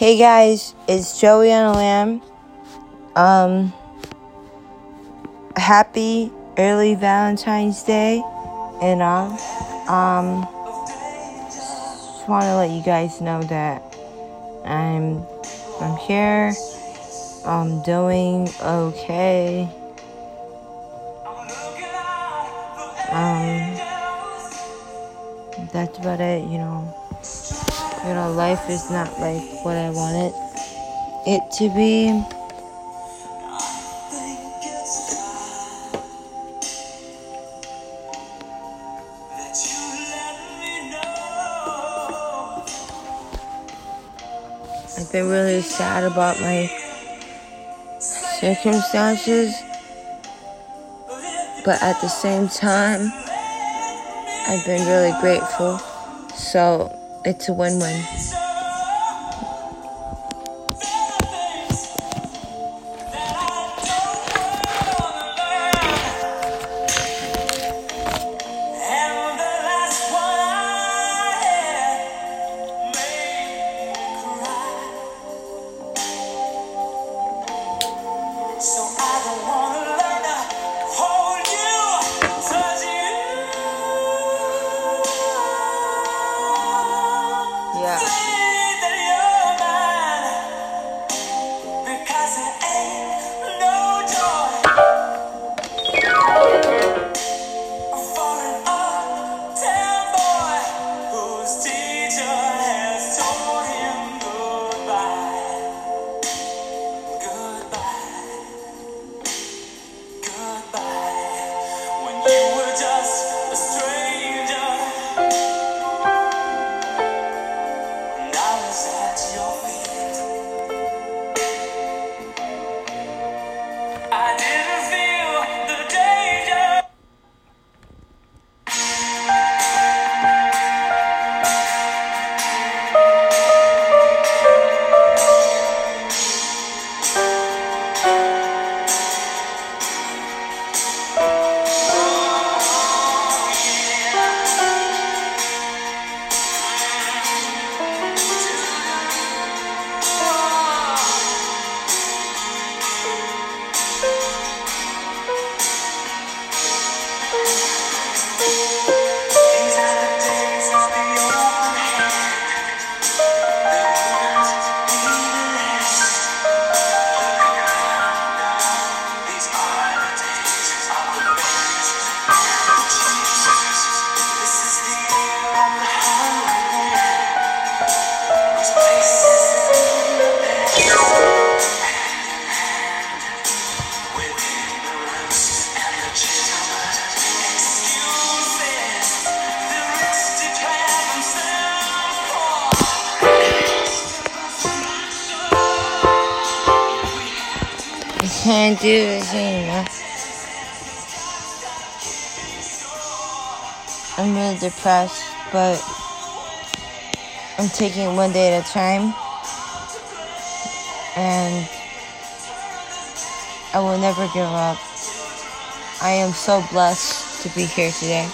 Hey guys, it's Joey on a Lamb. Um, happy early Valentine's Day and all. Um, just want to let you guys know that I'm I'm here. I'm doing okay. Um, that's about it. You know, you know, life is not like what I wanted it to be. I've been really sad about my circumstances, but at the same time, I've been really grateful. So it's a win win. Can't do this anymore. I'm really depressed, but I'm taking it one day at a time. And I will never give up. I am so blessed to be here today.